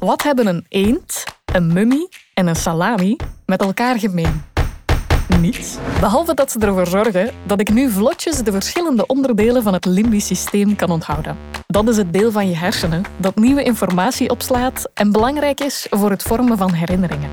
Wat hebben een eend, een mummie en een salami met elkaar gemeen? Niets. Behalve dat ze ervoor zorgen dat ik nu vlotjes de verschillende onderdelen van het limbisch systeem kan onthouden. Dat is het deel van je hersenen dat nieuwe informatie opslaat en belangrijk is voor het vormen van herinneringen.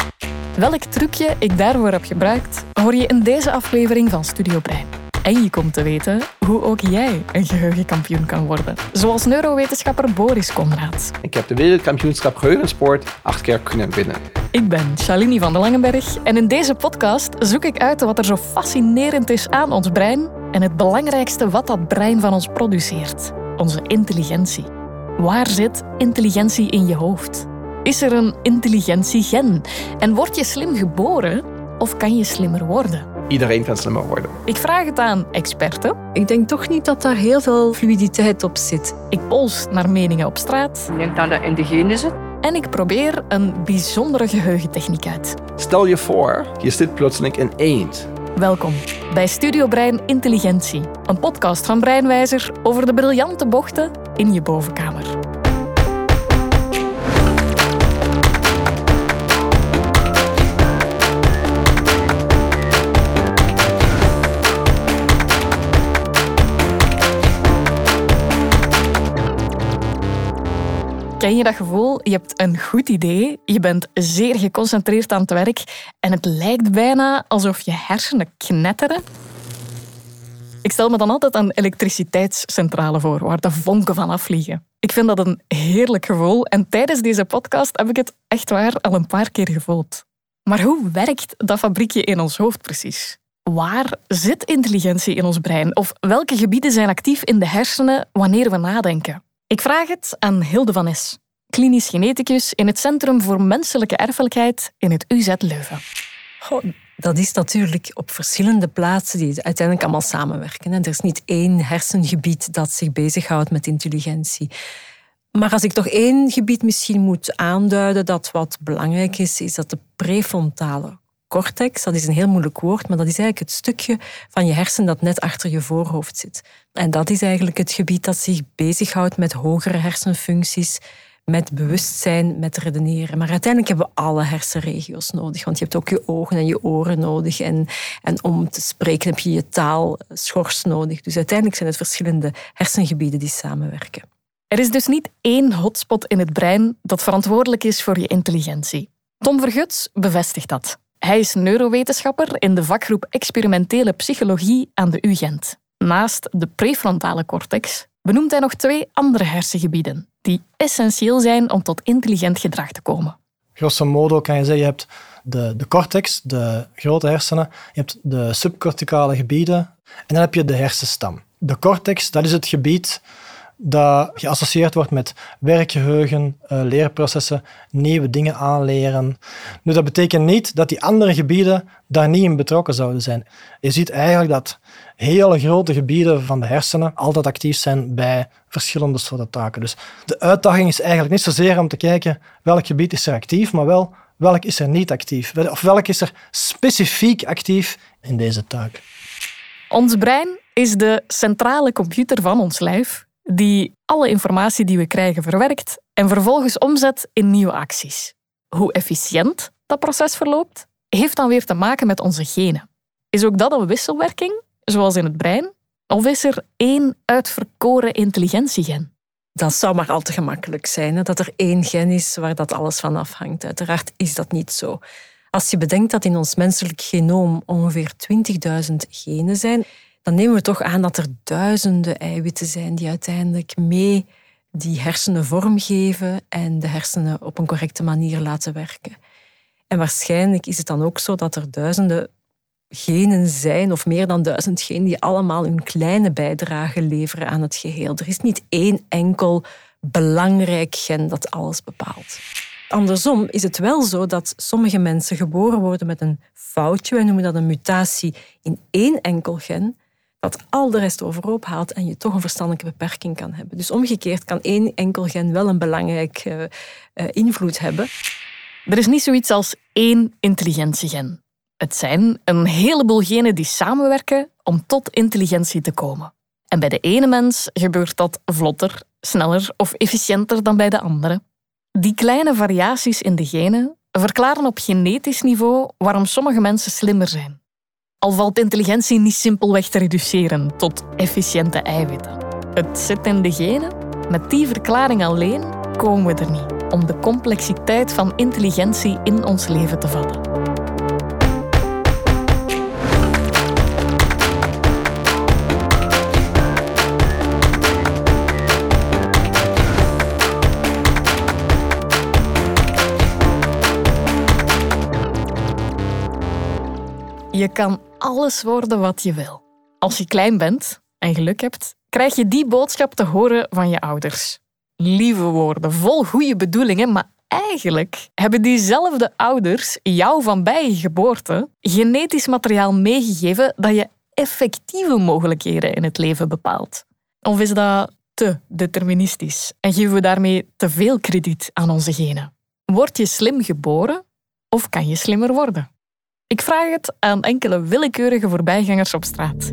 Welk trucje ik daarvoor heb gebruikt, hoor je in deze aflevering van Studio Brein. En je komt te weten hoe ook jij een geheugenkampioen kan worden. Zoals neurowetenschapper Boris Conrad. Ik heb de wereldkampioenschap geheugensport acht keer kunnen winnen. Ik ben Shalini van de Langenberg en in deze podcast zoek ik uit wat er zo fascinerend is aan ons brein en het belangrijkste wat dat brein van ons produceert: onze intelligentie. Waar zit intelligentie in je hoofd? Is er een intelligentiegen? En word je slim geboren of kan je slimmer worden? Iedereen kan slimmer worden. Ik vraag het aan experten. Ik denk toch niet dat daar heel veel fluiditeit op zit. Ik pols naar meningen op straat. Ik denk dat dat in de genen zit. En ik probeer een bijzondere geheugentechniek uit. Stel je voor, je zit plotseling in eend. Welkom bij Studio Brein Intelligentie, een podcast van Breinwijzer over de briljante bochten in je bovenkamer. Ken je dat gevoel? Je hebt een goed idee, je bent zeer geconcentreerd aan het werk en het lijkt bijna alsof je hersenen knetteren. Ik stel me dan altijd een elektriciteitscentrale voor, waar de vonken van afvliegen. Ik vind dat een heerlijk gevoel en tijdens deze podcast heb ik het echt waar al een paar keer gevoeld. Maar hoe werkt dat fabriekje in ons hoofd precies? Waar zit intelligentie in ons brein? Of welke gebieden zijn actief in de hersenen wanneer we nadenken? Ik vraag het aan Hilde van Es, klinisch geneticus in het Centrum voor Menselijke Erfelijkheid in het UZ Leuven. Goh, dat is natuurlijk op verschillende plaatsen die uiteindelijk allemaal samenwerken. Er is niet één hersengebied dat zich bezighoudt met intelligentie. Maar als ik toch één gebied misschien moet aanduiden dat wat belangrijk is, is dat de prefrontale cortex, dat is een heel moeilijk woord, maar dat is eigenlijk het stukje van je hersen dat net achter je voorhoofd zit. En dat is eigenlijk het gebied dat zich bezighoudt met hogere hersenfuncties, met bewustzijn, met redeneren. Maar uiteindelijk hebben we alle hersenregio's nodig, want je hebt ook je ogen en je oren nodig. En, en om te spreken heb je je taal, schors nodig. Dus uiteindelijk zijn het verschillende hersengebieden die samenwerken. Er is dus niet één hotspot in het brein dat verantwoordelijk is voor je intelligentie. Tom Verguts bevestigt dat. Hij is neurowetenschapper in de vakgroep Experimentele Psychologie aan de UGent. Naast de prefrontale cortex benoemt hij nog twee andere hersengebieden die essentieel zijn om tot intelligent gedrag te komen. Grosso modo kan je zeggen, je hebt de, de cortex, de grote hersenen, je hebt de subcorticale gebieden en dan heb je de hersenstam. De cortex, dat is het gebied dat geassocieerd wordt met werkgeheugen, uh, leerprocessen, nieuwe dingen aanleren. Nu, dat betekent niet dat die andere gebieden daar niet in betrokken zouden zijn. Je ziet eigenlijk dat hele grote gebieden van de hersenen altijd actief zijn bij verschillende soorten taken. Dus de uitdaging is eigenlijk niet zozeer om te kijken welk gebied is er actief, maar wel welk is er niet actief. Of welk is er specifiek actief in deze taak. Ons brein is de centrale computer van ons lijf die alle informatie die we krijgen verwerkt en vervolgens omzet in nieuwe acties. Hoe efficiënt dat proces verloopt, heeft dan weer te maken met onze genen. Is ook dat een wisselwerking, zoals in het brein? Of is er één uitverkoren intelligentiegen? Dat zou maar al te gemakkelijk zijn, dat er één gen is waar dat alles van afhangt. Uiteraard is dat niet zo. Als je bedenkt dat in ons menselijk genoom ongeveer 20.000 genen zijn, dan nemen we toch aan dat er duizenden eiwitten zijn die uiteindelijk mee die hersenen vormgeven en de hersenen op een correcte manier laten werken. En waarschijnlijk is het dan ook zo dat er duizenden genen zijn, of meer dan duizend genen, die allemaal een kleine bijdrage leveren aan het geheel. Er is niet één enkel belangrijk gen dat alles bepaalt. Andersom is het wel zo dat sommige mensen geboren worden met een foutje, wij noemen dat een mutatie in één enkel gen, dat al de rest overhoop haalt en je toch een verstandelijke beperking kan hebben. Dus omgekeerd kan één enkel gen wel een belangrijk uh, invloed hebben. Er is niet zoiets als één intelligentiegen. Het zijn een heleboel genen die samenwerken om tot intelligentie te komen. En bij de ene mens gebeurt dat vlotter, sneller of efficiënter dan bij de andere. Die kleine variaties in de genen verklaren op genetisch niveau waarom sommige mensen slimmer zijn. Al valt intelligentie niet simpelweg te reduceren tot efficiënte eiwitten. Het zit in de genen. Met die verklaring alleen komen we er niet om de complexiteit van intelligentie in ons leven te vatten. Je kan alles worden wat je wil. Als je klein bent en geluk hebt, krijg je die boodschap te horen van je ouders. Lieve woorden, vol goede bedoelingen, maar eigenlijk hebben diezelfde ouders jou van bij je geboorte genetisch materiaal meegegeven dat je effectieve mogelijkheden in het leven bepaalt. Of is dat te deterministisch en geven we daarmee te veel krediet aan onze genen? Word je slim geboren of kan je slimmer worden? Ik vraag het aan enkele willekeurige voorbijgangers op straat.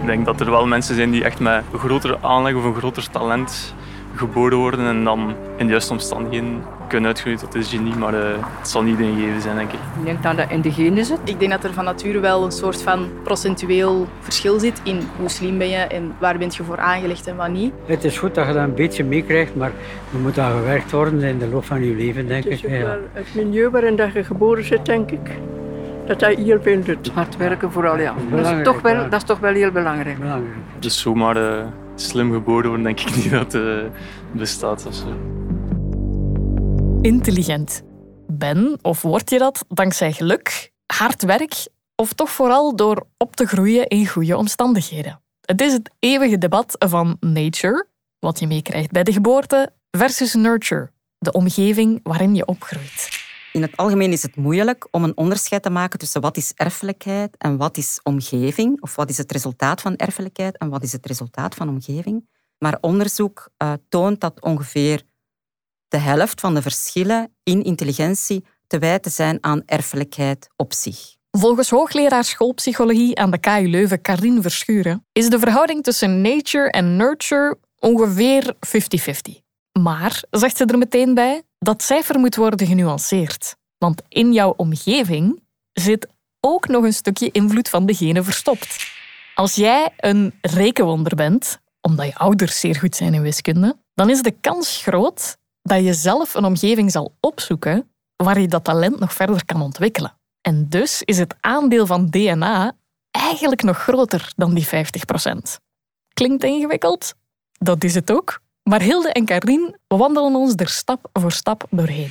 Ik denk dat er wel mensen zijn die echt met een grotere aanleg of een groter talent geboren worden en dan in de juiste omstandigheden kunnen uitgroeien tot een genie, maar uh, het zal niet een gegeven zijn, denk ik. Ik denk dat dat in de genen zit. Ik denk dat er van nature wel een soort van procentueel verschil zit in hoe slim ben je en waar ben je voor aangelegd en wat niet. Het is goed dat je dat een beetje meekrijgt, maar er moet aan gewerkt worden in de loop van je leven, denk het is ik. ook wel het milieu waarin dat je geboren zit, denk ik. Dat dat heel veel doet. Hard werken vooral, ja. Dat is, toch wel, ja. dat is toch wel heel belangrijk. Belangrijk. Dus zomaar eh, slim geboren worden, denk ik niet dat het bestaat. Of zo. Intelligent. Ben of word je dat dankzij geluk, hard werk of toch vooral door op te groeien in goede omstandigheden? Het is het eeuwige debat van nature, wat je meekrijgt bij de geboorte, versus nurture, de omgeving waarin je opgroeit. In het algemeen is het moeilijk om een onderscheid te maken tussen wat is erfelijkheid en wat is omgeving, of wat is het resultaat van erfelijkheid en wat is het resultaat van omgeving. Maar onderzoek uh, toont dat ongeveer de helft van de verschillen in intelligentie te wijten zijn aan erfelijkheid op zich. Volgens hoogleraar schoolpsychologie aan de KU Leuven, Karin Verschuren, is de verhouding tussen nature en nurture ongeveer 50-50. Maar, zegt ze er meteen bij, dat cijfer moet worden genuanceerd. Want in jouw omgeving zit ook nog een stukje invloed van degene verstopt. Als jij een rekenwonder bent, omdat je ouders zeer goed zijn in wiskunde, dan is de kans groot dat je zelf een omgeving zal opzoeken waar je dat talent nog verder kan ontwikkelen. En dus is het aandeel van DNA eigenlijk nog groter dan die 50%. Klinkt ingewikkeld? Dat is het ook. Maar Hilde en Karin wandelen ons er stap voor stap doorheen.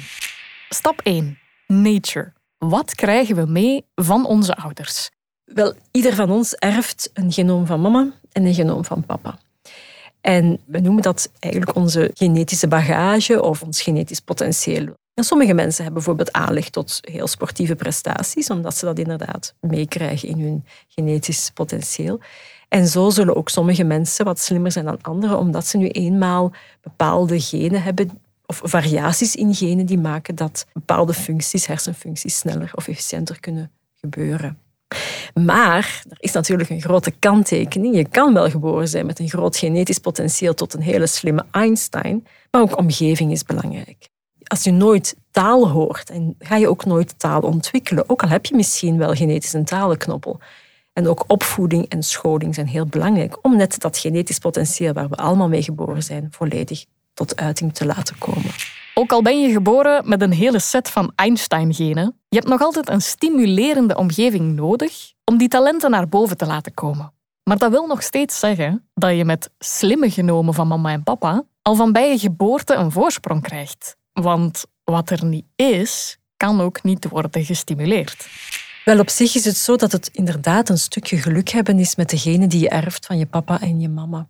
Stap 1. Nature. Wat krijgen we mee van onze ouders? Wel, ieder van ons erft een genoom van mama en een genoom van papa. En we noemen dat eigenlijk onze genetische bagage of ons genetisch potentieel. En sommige mensen hebben bijvoorbeeld aanleg tot heel sportieve prestaties, omdat ze dat inderdaad meekrijgen in hun genetisch potentieel. En zo zullen ook sommige mensen wat slimmer zijn dan anderen, omdat ze nu eenmaal bepaalde genen hebben, of variaties in genen die maken dat bepaalde functies, hersenfuncties, sneller of efficiënter kunnen gebeuren. Maar er is natuurlijk een grote kanttekening. Je kan wel geboren zijn met een groot genetisch potentieel tot een hele slimme Einstein, maar ook omgeving is belangrijk. Als je nooit taal hoort, en ga je ook nooit taal ontwikkelen, ook al heb je misschien wel genetisch een talenknoppel. En ook opvoeding en scholing zijn heel belangrijk om net dat genetisch potentieel waar we allemaal mee geboren zijn, volledig tot uiting te laten komen. Ook al ben je geboren met een hele set van Einstein-genen, je hebt nog altijd een stimulerende omgeving nodig om die talenten naar boven te laten komen. Maar dat wil nog steeds zeggen dat je met slimme genomen van mama en papa al van bij je geboorte een voorsprong krijgt. Want wat er niet is, kan ook niet worden gestimuleerd. Wel, op zich is het zo dat het inderdaad een stukje geluk hebben is met degene die je erft van je papa en je mama.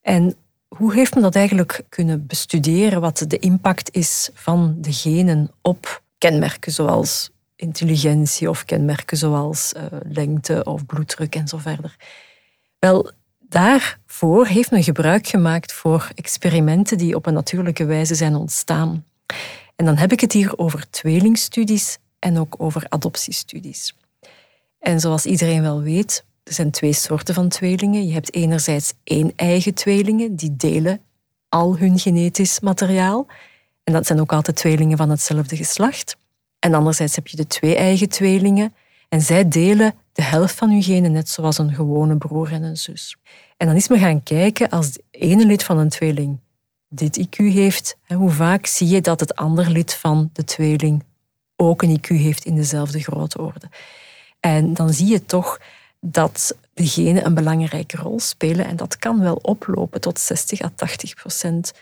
En hoe heeft men dat eigenlijk kunnen bestuderen, wat de impact is van de genen op kenmerken zoals intelligentie of kenmerken zoals uh, lengte of bloeddruk en zo verder? Wel, daarvoor heeft men gebruik gemaakt voor experimenten die op een natuurlijke wijze zijn ontstaan. En dan heb ik het hier over tweelingstudies en ook over adoptiestudies. En zoals iedereen wel weet, er zijn twee soorten van tweelingen. Je hebt enerzijds één eigen tweelingen, die delen al hun genetisch materiaal. En dat zijn ook altijd tweelingen van hetzelfde geslacht. En anderzijds heb je de twee-eigen tweelingen. En zij delen de helft van hun genen, net zoals een gewone broer en een zus. En dan is men gaan kijken, als het ene lid van een tweeling dit IQ heeft, hoe vaak zie je dat het andere lid van de tweeling ook een IQ heeft in dezelfde grootorde. En dan zie je toch dat de genen een belangrijke rol spelen en dat kan wel oplopen tot 60 à 80 procent.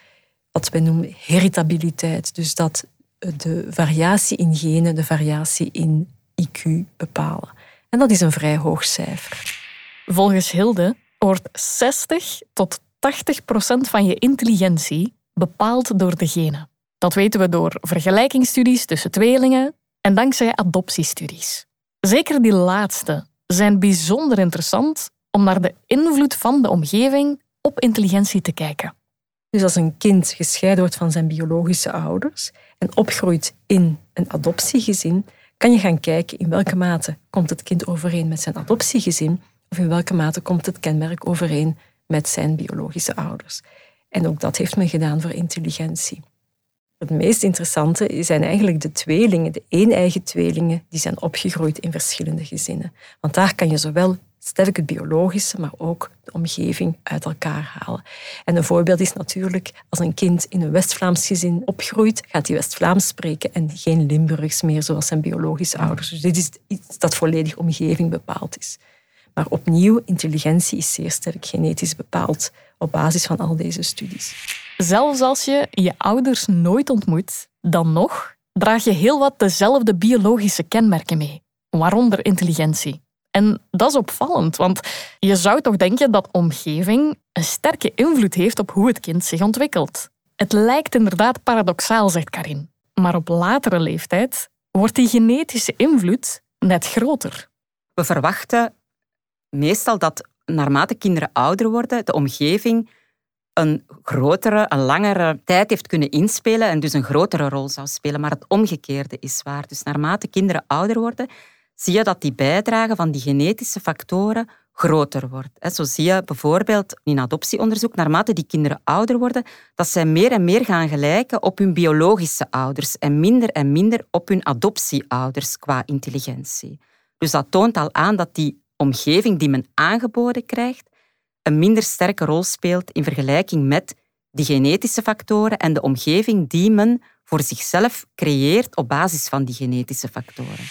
Wat wij noemen heritabiliteit. Dus dat de variatie in genen de variatie in IQ bepalen. En dat is een vrij hoog cijfer. Volgens Hilde wordt 60 tot 80 procent van je intelligentie bepaald door de genen. Dat weten we door vergelijkingsstudies tussen tweelingen en dankzij adoptiestudies. Zeker die laatste zijn bijzonder interessant om naar de invloed van de omgeving op intelligentie te kijken. Dus als een kind gescheiden wordt van zijn biologische ouders en opgroeit in een adoptiegezin, kan je gaan kijken in welke mate komt het kind overeen met zijn adoptiegezin of in welke mate komt het kenmerk overeen met zijn biologische ouders. En ook dat heeft men gedaan voor intelligentie. Het meest interessante zijn eigenlijk de tweelingen, de een-eigen tweelingen, die zijn opgegroeid in verschillende gezinnen. Want daar kan je zowel sterk het biologische, maar ook de omgeving uit elkaar halen. En een voorbeeld is natuurlijk, als een kind in een West-Vlaams gezin opgroeit, gaat hij West-Vlaams spreken en geen Limburgs meer, zoals zijn biologische ouders. Dus dit is iets dat volledig omgeving bepaald is. Maar opnieuw, intelligentie is zeer sterk genetisch bepaald op basis van al deze studies. Zelfs als je je ouders nooit ontmoet, dan nog draag je heel wat dezelfde biologische kenmerken mee, waaronder intelligentie. En dat is opvallend, want je zou toch denken dat omgeving een sterke invloed heeft op hoe het kind zich ontwikkelt. Het lijkt inderdaad paradoxaal, zegt Karin. Maar op latere leeftijd wordt die genetische invloed net groter. We verwachten meestal dat naarmate kinderen ouder worden, de omgeving een grotere, een langere tijd heeft kunnen inspelen en dus een grotere rol zou spelen. Maar het omgekeerde is waar. Dus naarmate kinderen ouder worden, zie je dat die bijdrage van die genetische factoren groter wordt. Zo zie je bijvoorbeeld in adoptieonderzoek, naarmate die kinderen ouder worden, dat zij meer en meer gaan gelijken op hun biologische ouders en minder en minder op hun adoptieouders qua intelligentie. Dus dat toont al aan dat die omgeving die men aangeboden krijgt, een minder sterke rol speelt in vergelijking met die genetische factoren en de omgeving die men voor zichzelf creëert op basis van die genetische factoren.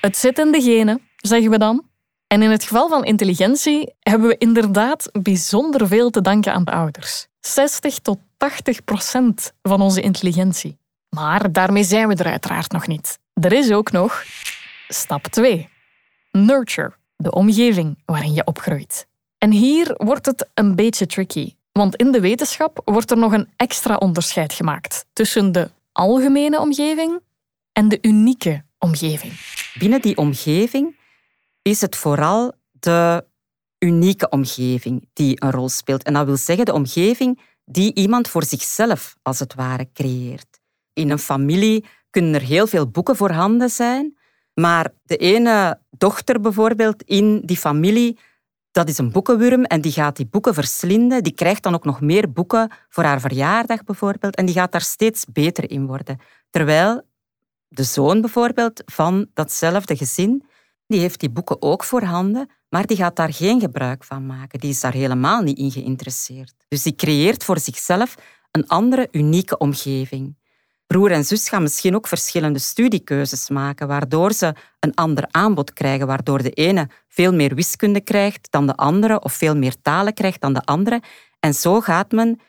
Het zit in de genen, zeggen we dan. En in het geval van intelligentie hebben we inderdaad bijzonder veel te danken aan de ouders. 60 tot 80 procent van onze intelligentie. Maar daarmee zijn we er uiteraard nog niet. Er is ook nog stap 2. Nurture, de omgeving waarin je opgroeit. En hier wordt het een beetje tricky. Want in de wetenschap wordt er nog een extra onderscheid gemaakt tussen de algemene omgeving en de unieke omgeving. Binnen die omgeving is het vooral de unieke omgeving die een rol speelt. En dat wil zeggen de omgeving die iemand voor zichzelf als het ware creëert. In een familie kunnen er heel veel boeken voorhanden zijn, maar de ene dochter bijvoorbeeld in die familie dat is een boekenwurm en die gaat die boeken verslinden. Die krijgt dan ook nog meer boeken voor haar verjaardag bijvoorbeeld. En die gaat daar steeds beter in worden. Terwijl de zoon bijvoorbeeld van datzelfde gezin, die heeft die boeken ook voorhanden, maar die gaat daar geen gebruik van maken. Die is daar helemaal niet in geïnteresseerd. Dus die creëert voor zichzelf een andere, unieke omgeving. Broer en zus gaan misschien ook verschillende studiekeuzes maken, waardoor ze een ander aanbod krijgen, waardoor de ene veel meer wiskunde krijgt dan de andere, of veel meer talen krijgt dan de andere. En zo gaat men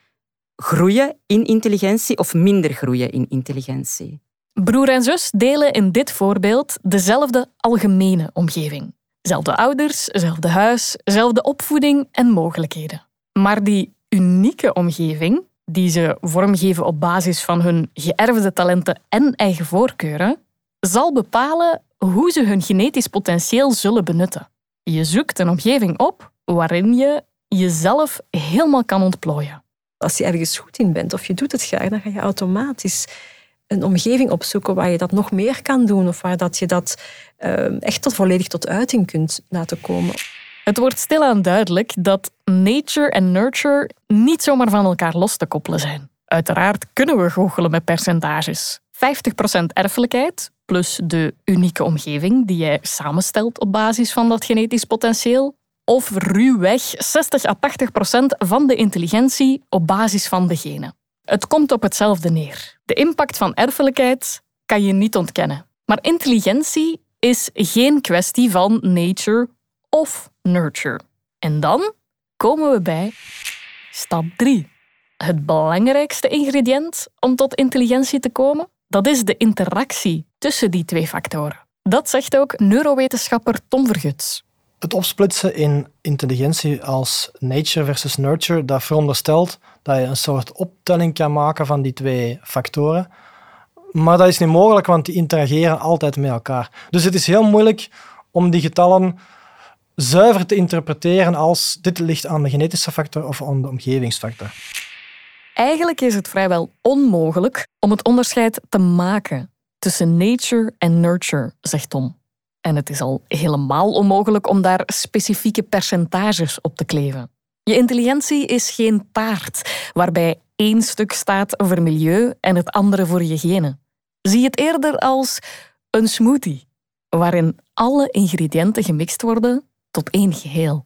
groeien in intelligentie of minder groeien in intelligentie. Broer en zus delen in dit voorbeeld dezelfde algemene omgeving. Zelfde ouders, zelfde huis, zelfde opvoeding en mogelijkheden. Maar die unieke omgeving, die ze vormgeven op basis van hun geërfde talenten en eigen voorkeuren, zal bepalen hoe ze hun genetisch potentieel zullen benutten. Je zoekt een omgeving op waarin je jezelf helemaal kan ontplooien. Als je ergens goed in bent of je doet het graag, dan ga je automatisch een omgeving opzoeken waar je dat nog meer kan doen of waar dat je dat uh, echt tot volledig tot uiting kunt laten komen. Het wordt stilaan duidelijk dat nature en nurture niet zomaar van elkaar los te koppelen zijn. Uiteraard kunnen we goochelen met percentages. 50% erfelijkheid plus de unieke omgeving die jij samenstelt op basis van dat genetisch potentieel. Of ruwweg 60 à 80% van de intelligentie op basis van de genen. Het komt op hetzelfde neer. De impact van erfelijkheid kan je niet ontkennen. Maar intelligentie is geen kwestie van nature of nurture. En dan komen we bij stap 3. Het belangrijkste ingrediënt om tot intelligentie te komen, dat is de interactie tussen die twee factoren. Dat zegt ook neurowetenschapper Tom Verguts. Het opsplitsen in intelligentie als nature versus nurture, dat veronderstelt dat je een soort optelling kan maken van die twee factoren. Maar dat is niet mogelijk, want die interageren altijd met elkaar. Dus het is heel moeilijk om die getallen zuiver te interpreteren als dit ligt aan de genetische factor of aan de omgevingsfactor. Eigenlijk is het vrijwel onmogelijk om het onderscheid te maken tussen nature en nurture, zegt Tom. En het is al helemaal onmogelijk om daar specifieke percentages op te kleven. Je intelligentie is geen taart waarbij één stuk staat voor milieu en het andere voor je genen. Zie het eerder als een smoothie, waarin alle ingrediënten gemixt worden tot één geheel.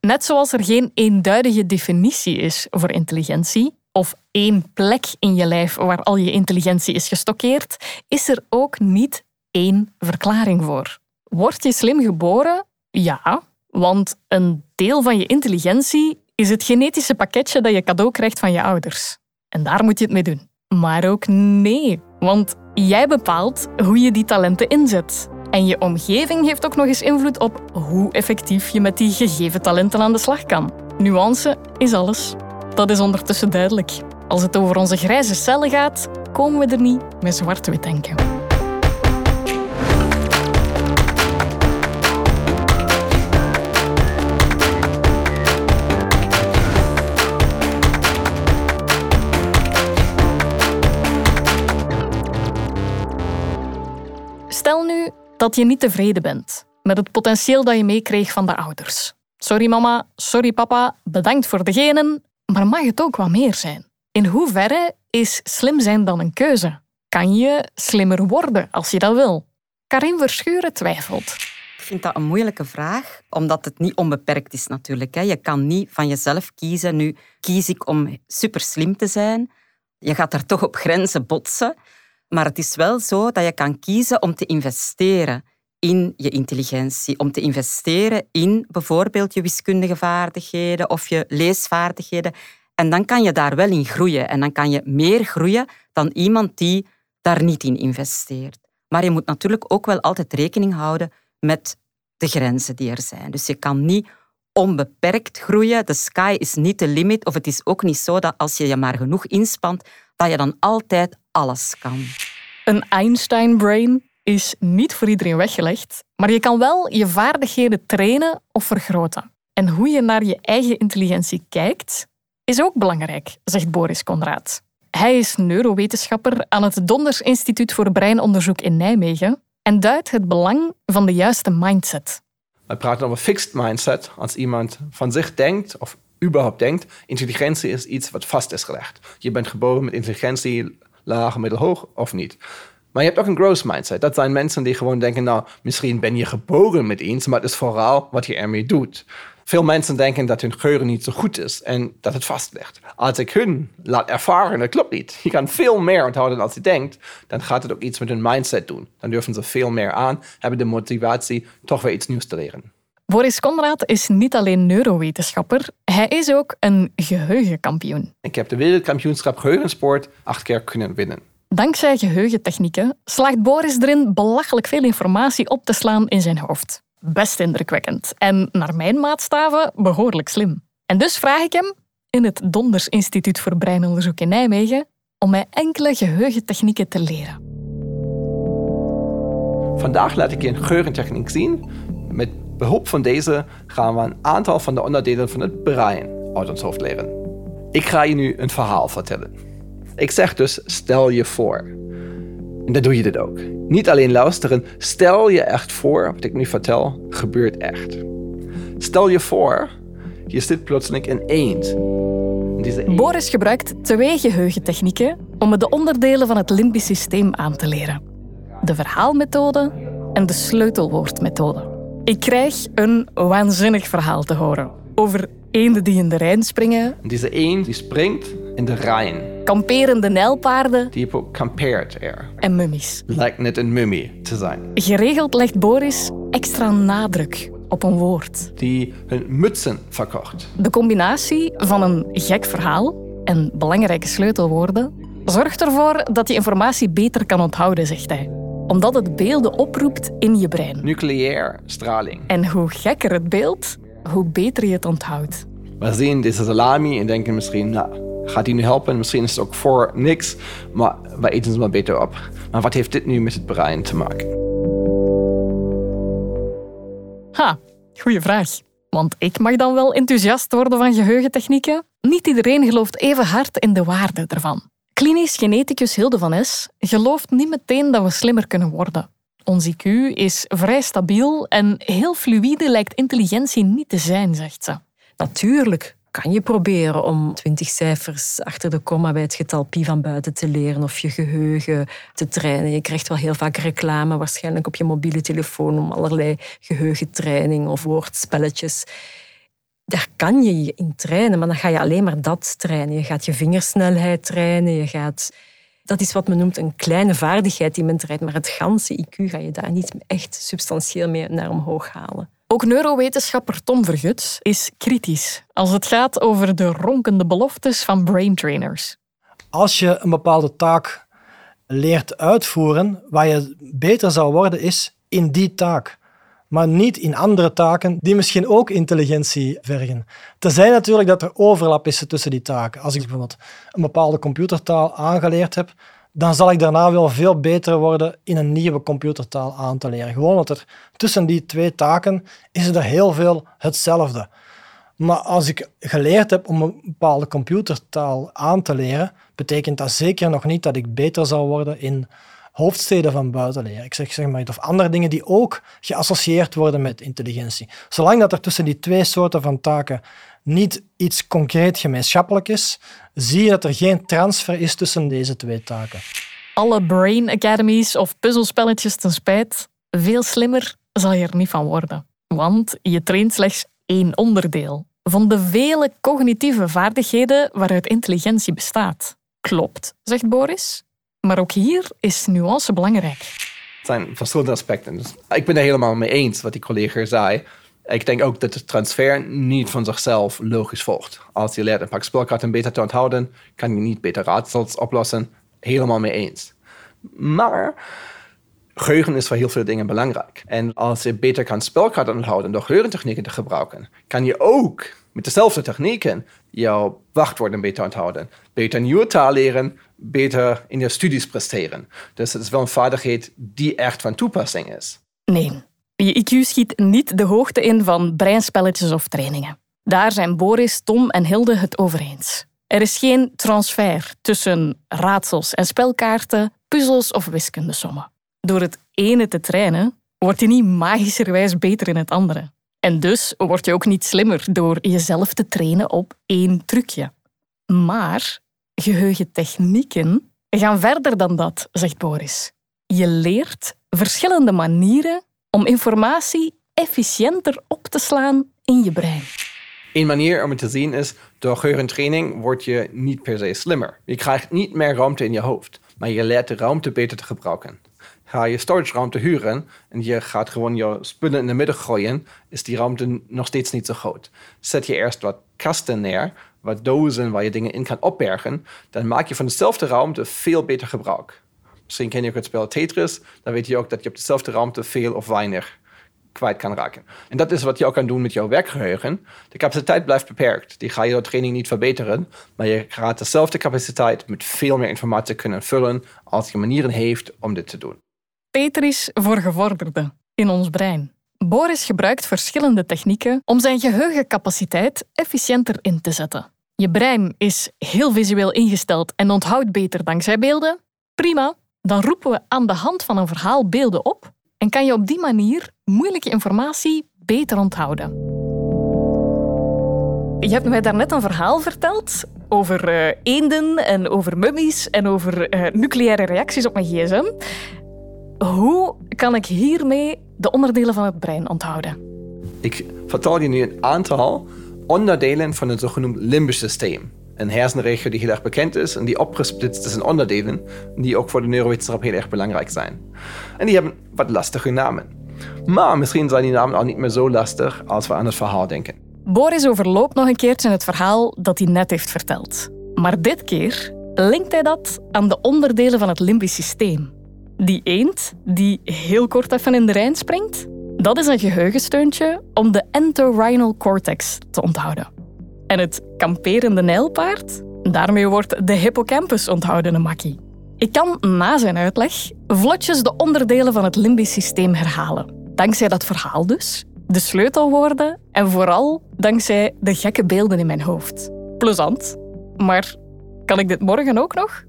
Net zoals er geen eenduidige definitie is voor intelligentie, of één plek in je lijf waar al je intelligentie is gestockeerd, is er ook niet één verklaring voor. Word je slim geboren? Ja, want een deel van je intelligentie is het genetische pakketje dat je cadeau krijgt van je ouders. En daar moet je het mee doen. Maar ook nee, want jij bepaalt hoe je die talenten inzet. En je omgeving heeft ook nog eens invloed op hoe effectief je met die gegeven talenten aan de slag kan. Nuance is alles. Dat is ondertussen duidelijk. Als het over onze grijze cellen gaat, komen we er niet met zwart-wit denken. Dat je niet tevreden bent met het potentieel dat je meekreeg van de ouders. Sorry mama, sorry papa, bedankt voor de genen, maar mag het ook wat meer zijn? In hoeverre is slim zijn dan een keuze? Kan je slimmer worden als je dat wil? Karin Verschuren twijfelt. Ik vind dat een moeilijke vraag, omdat het niet onbeperkt is natuurlijk. Je kan niet van jezelf kiezen. Nu kies ik om super slim te zijn. Je gaat daar toch op grenzen botsen. Maar het is wel zo dat je kan kiezen om te investeren in je intelligentie, om te investeren in bijvoorbeeld je wiskundige vaardigheden of je leesvaardigheden. En dan kan je daar wel in groeien. En dan kan je meer groeien dan iemand die daar niet in investeert. Maar je moet natuurlijk ook wel altijd rekening houden met de grenzen die er zijn. Dus je kan niet onbeperkt groeien. De sky is niet de limit. Of het is ook niet zo dat als je je maar genoeg inspant, dat je dan altijd alles kan. Een Einstein-brain is niet voor iedereen weggelegd, maar je kan wel je vaardigheden trainen of vergroten. En hoe je naar je eigen intelligentie kijkt, is ook belangrijk, zegt Boris Conrad. Hij is neurowetenschapper aan het Donders Instituut voor Breinonderzoek in Nijmegen en duidt het belang van de juiste mindset. We praten over fixed mindset als iemand van zich denkt of überhaupt denkt, intelligentie is iets wat vast is gelegd. Je bent geboren met intelligentie laag, middelhoog of niet. Maar je hebt ook een growth mindset. Dat zijn mensen die gewoon denken, nou, misschien ben je geboren met iets, maar het is vooral wat je ermee doet. Veel mensen denken dat hun geheugen niet zo goed is en dat het vast ligt. Als ik hun laat ervaren, dat klopt niet. Je kan veel meer onthouden als je denkt, dan gaat het ook iets met hun mindset doen. Dan durven ze veel meer aan, hebben de motivatie toch weer iets nieuws te leren. Boris Conrad is niet alleen neurowetenschapper, hij is ook een geheugenkampioen. Ik heb de wereldkampioenschap geheugensport acht keer kunnen winnen. Dankzij geheugentechnieken slaagt Boris erin belachelijk veel informatie op te slaan in zijn hoofd. Best indrukwekkend en naar mijn maatstaven behoorlijk slim. En dus vraag ik hem in het Donders Instituut voor Breinonderzoek in Nijmegen om mij enkele geheugentechnieken te leren. Vandaag laat ik je een geheugentechniek zien. Met behulp van deze gaan we een aantal van de onderdelen van het brein uit ons hoofd leren. Ik ga je nu een verhaal vertellen. Ik zeg dus, stel je voor. En dan doe je dit ook. Niet alleen luisteren, stel je echt voor, wat ik nu vertel, gebeurt echt. Stel je voor, je zit plotseling in eend. Eend Boris gebruikt twee geheugentechnieken om me de onderdelen van het limbisch systeem aan te leren. De verhaalmethode en de sleutelwoordmethode. Ik krijg een waanzinnig verhaal te horen over eenden die in de Rijn springen, Deze eend die springt in de Rijn. kamperende nijlpaarden Die kampeert er. en mummies. Lijkt net een mummie te zijn. Geregeld legt Boris extra nadruk op een woord. Die hun mutsen verkocht. De combinatie van een gek verhaal en belangrijke sleutelwoorden zorgt ervoor dat je informatie beter kan onthouden, zegt hij. Omdat het beelden oproept in je brein. Nucleair straling. En hoe gekker het beeld, hoe beter je het onthoudt. We zien deze salami en denken misschien, nou, gaat die nu helpen? Misschien is het ook voor niks, maar we eten ze maar beter op. Maar wat heeft dit nu met het brein te maken? Ha, goeie vraag. Want ik mag dan wel enthousiast worden van geheugentechnieken? Niet iedereen gelooft even hard in de waarde ervan. Klinisch geneticus Hilde van S gelooft niet meteen dat we slimmer kunnen worden. Ons IQ is vrij stabiel en heel fluïde lijkt intelligentie niet te zijn, zegt ze. Natuurlijk kan je proberen om twintig cijfers achter de komma bij het getal pi van buiten te leren of je geheugen te trainen. Je krijgt wel heel vaak reclame, waarschijnlijk op je mobiele telefoon, om allerlei geheugentraining of woordspelletjes. Daar kan je je in trainen, maar dan ga je alleen maar dat trainen. Je gaat je vingersnelheid trainen, je gaat... Dat is wat men noemt een kleine vaardigheid die men traint, maar het ganse IQ ga je daar niet echt substantieel mee naar omhoog halen. Ook neurowetenschapper Tom Vergut is kritisch als het gaat over de ronkende beloftes van braintrainers. Als je een bepaalde taak leert uitvoeren, waar je beter zou worden, is in die taak. Maar niet in andere taken die misschien ook intelligentie vergen. Tenzij natuurlijk dat er overlap is tussen die taken. Als ik bijvoorbeeld een bepaalde computertaal aangeleerd heb, dan zal ik daarna wel veel beter worden in een nieuwe computertaal aan te leren. Gewoon omdat er tussen die twee taken is er heel veel hetzelfde. Maar als ik geleerd heb om een bepaalde computertaal aan te leren, betekent dat zeker nog niet dat ik beter zal worden in hoofdsteden van buitenleren. Ik zeg, zeg maar of andere dingen die ook geassocieerd worden met intelligentie. Zolang dat er tussen die twee soorten van taken niet iets concreet gemeenschappelijk is, zie je dat er geen transfer is tussen deze twee taken. Alle brain academies of puzzelspelletjes ten spijt, veel slimmer zal je er niet van worden. Want je traint slechts één onderdeel van de vele cognitieve vaardigheden waaruit intelligentie bestaat. Klopt, zegt Boris. Maar ook hier is nuance belangrijk. Het zijn verschillende aspecten. Dus ik ben er helemaal mee eens wat die collega zei. Ik denk ook dat de transfer niet van zichzelf logisch volgt. Als je leert een pak spelkaarten beter te onthouden, kan je niet beter raadsels oplossen. Helemaal mee eens. Maar geheugen is voor heel veel dingen belangrijk. En als je beter kan spelkaarten onthouden door geheugentechnieken te gebruiken, kan je ook met dezelfde technieken jouw wachtwoorden beter onthouden. Beter nieuwe taal leren, beter in je studies presteren. Dus het is wel een vaardigheid die echt van toepassing is. Nee, je IQ schiet niet de hoogte in van breinspelletjes of trainingen. Daar zijn Boris, Tom en Hilde het over eens. Er is geen transfer tussen raadsels en spelkaarten, puzzels of wiskundesommen. Door het ene te trainen, word je niet magischerwijs beter in het andere. En dus word je ook niet slimmer door jezelf te trainen op één trucje. Maar geheugentechnieken gaan verder dan dat, zegt Boris. Je leert verschillende manieren om informatie efficiënter op te slaan in je brein. Een manier om het te zien is, door geheugentraining word je niet per se slimmer. Je krijgt niet meer ruimte in je hoofd, maar je leert de ruimte beter te gebruiken. Ga je storage ruimte huren en je gaat gewoon je spullen in de midden gooien, is die ruimte nog steeds niet zo groot. Zet je eerst wat kasten neer, wat dozen waar je dingen in kan opbergen, dan maak je van dezelfde ruimte veel beter gebruik. Misschien ken je ook het spel Tetris, dan weet je ook dat je op dezelfde ruimte veel of weinig kwijt kan raken. En dat is wat je ook kan doen met jouw werkgeheugen. De capaciteit blijft beperkt. Die ga je door training niet verbeteren, maar je gaat dezelfde capaciteit met veel meer informatie kunnen vullen als je manieren heeft om dit te doen. Tetris voor gevorderden in ons brein. Boris gebruikt verschillende technieken om zijn geheugencapaciteit efficiënter in te zetten. Je brein is heel visueel ingesteld en onthoudt beter dankzij beelden. Prima, dan roepen we aan de hand van een verhaal beelden op en kan je op die manier moeilijke informatie beter onthouden. je hebt mij daarnet een verhaal verteld over uh, eenden en over mummies en over uh, nucleaire reacties op mijn gsm. Hoe kan ik hiermee de onderdelen van het brein onthouden? Ik vertel je nu een aantal onderdelen van het zogenoemd limbisch systeem. Een hersenregio die heel erg bekend is en die opgesplitst is in onderdelen die ook voor de neurowetenschap heel erg belangrijk zijn. En die hebben wat lastige namen. Maar misschien zijn die namen al niet meer zo lastig als we aan het verhaal denken. Boris overloopt nog een keertje het verhaal dat hij net heeft verteld. Maar dit keer linkt hij dat aan de onderdelen van het limbisch systeem. Die eend die heel kort even in de Rijn springt, dat is een geheugensteuntje om de entorhinal cortex te onthouden. En het kamperende nijlpaard, daarmee wordt de hippocampus onthouden, een makkie. Ik kan na zijn uitleg vlotjes de onderdelen van het limbisch systeem herhalen. Dankzij dat verhaal dus, de sleutelwoorden en vooral dankzij de gekke beelden in mijn hoofd. Plezant. Maar kan ik dit morgen ook nog?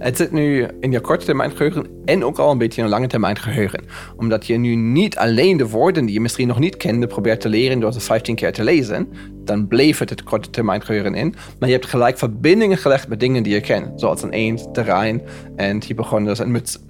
Het zit nu in je korte termijn geheugen en ook al een beetje in een lange termijn geheugen. Omdat je nu niet alleen de woorden die je misschien nog niet kende probeert te leren door ze 15 keer te lezen. Dan bleef het het korte termijn geheugen in. Maar je hebt gelijk verbindingen gelegd met dingen die je kent. Zoals een eend, terrein en hypochonders en mutsen.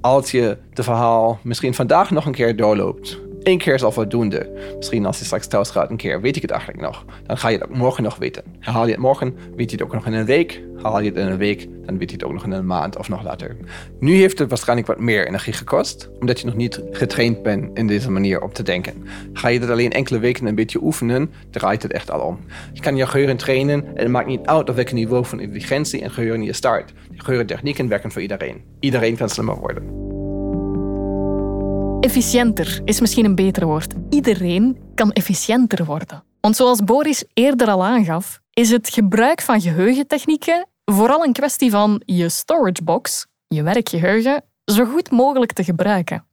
Als je het verhaal misschien vandaag nog een keer doorloopt Eén keer is al voldoende. Misschien als je straks thuis gaat een keer, weet ik het eigenlijk nog. Dan ga je het ook morgen nog weten. Herhaal je het morgen, weet je het ook nog in een week. Haal je het in een week, dan weet je het ook nog in een maand of nog later. Nu heeft het waarschijnlijk wat meer energie gekost, omdat je nog niet getraind bent in deze manier op te denken. Ga je het alleen enkele weken een beetje oefenen, draait het echt al om. Je kan je geheugen trainen en het maakt niet uit op welk niveau van intelligentie en geheugen je start. De geheugentechnieken werken voor iedereen. Iedereen kan slimmer worden. Efficiënter is misschien een beter woord. Iedereen kan efficiënter worden. Want zoals Boris eerder al aangaf, is het gebruik van geheugentechnieken vooral een kwestie van je storage box, je werkgeheugen, zo goed mogelijk te gebruiken.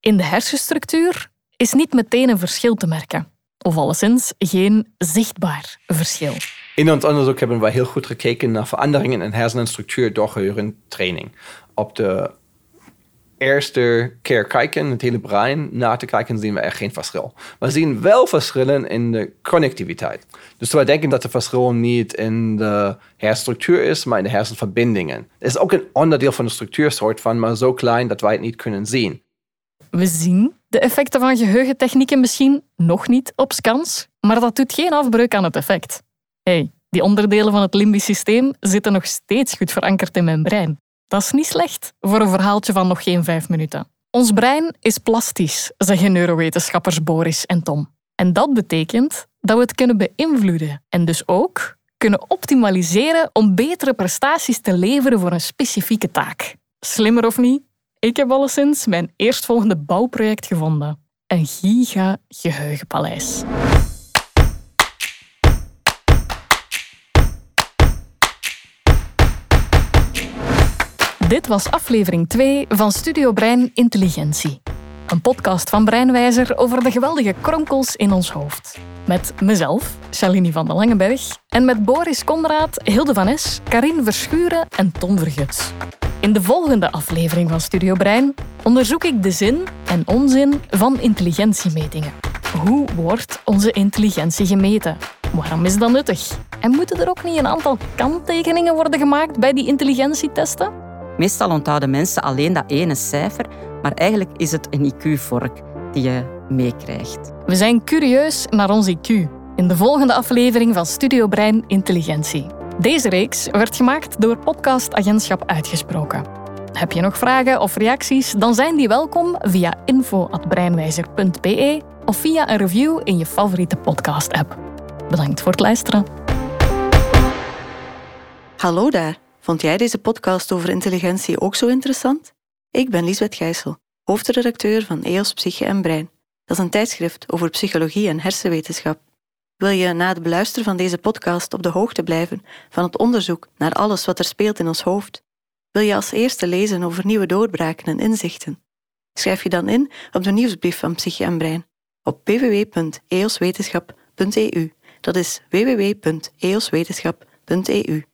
In de hersenstructuur is niet meteen een verschil te merken. Of alleszins geen zichtbaar verschil. In ons onderzoek hebben we heel goed gekeken naar veranderingen in hersenstructuur door geheugentraining. Op de eerste keer kijken, het hele brein, na te kijken, zien we echt geen verschil. We zien wel verschillen in de connectiviteit. Dus we denken dat het verschil niet in de hersenstructuur is, maar in de hersenverbindingen. Het is ook een onderdeel van de structuursoort van, maar zo klein dat wij het niet kunnen zien. We zien de effecten van geheugentechnieken misschien nog niet op scans, maar dat doet geen afbreuk aan het effect. hey, die onderdelen van het limbisch systeem zitten nog steeds goed verankerd in mijn brein. Dat is niet slecht voor een verhaaltje van nog geen vijf minuten. Ons brein is plastisch, zeggen neurowetenschappers Boris en Tom. En dat betekent dat we het kunnen beïnvloeden en dus ook kunnen optimaliseren om betere prestaties te leveren voor een specifieke taak. Slimmer of niet? Ik heb alleszins mijn eerstvolgende bouwproject gevonden. Een giga-geheugenpaleis. Dit was aflevering 2 van Studio Brein Intelligentie. Een podcast van Breinwijzer over de geweldige kronkels in ons hoofd. Met mezelf, Shalini van den Langenberg, en met Boris Konraad, Hilde van Es, Karin Verschuren en Tom Verguts. In de volgende aflevering van Studio Brein onderzoek ik de zin en onzin van intelligentiemetingen. Hoe wordt onze intelligentie gemeten? Waarom is dat nuttig? En moeten er ook niet een aantal kanttekeningen worden gemaakt bij die intelligentietesten? Meestal onthouden mensen alleen dat ene cijfer, maar eigenlijk is het een IQ-vork die je meekrijgt. We zijn curieus naar ons IQ in de volgende aflevering van Studio Brein Intelligentie. Deze reeks werd gemaakt door Podcast Agentschap Uitgesproken. Heb je nog vragen of reacties? Dan zijn die welkom via info.breinwijzer.be of via een review in je favoriete podcast-app. Bedankt voor het luisteren. Hallo daar. Vond jij deze podcast over intelligentie ook zo interessant? Ik ben Lisbeth Gijssel, hoofdredacteur van EOS Psyche en Brein. Dat is een tijdschrift over psychologie en hersenwetenschap. Wil je na het beluisteren van deze podcast op de hoogte blijven van het onderzoek naar alles wat er speelt in ons hoofd? Wil je als eerste lezen over nieuwe doorbraken en inzichten? Schrijf je dan in op de nieuwsbrief van Psyche en Brein op www.eoswetenschap.eu. Dat is www.eoswetenschap.eu.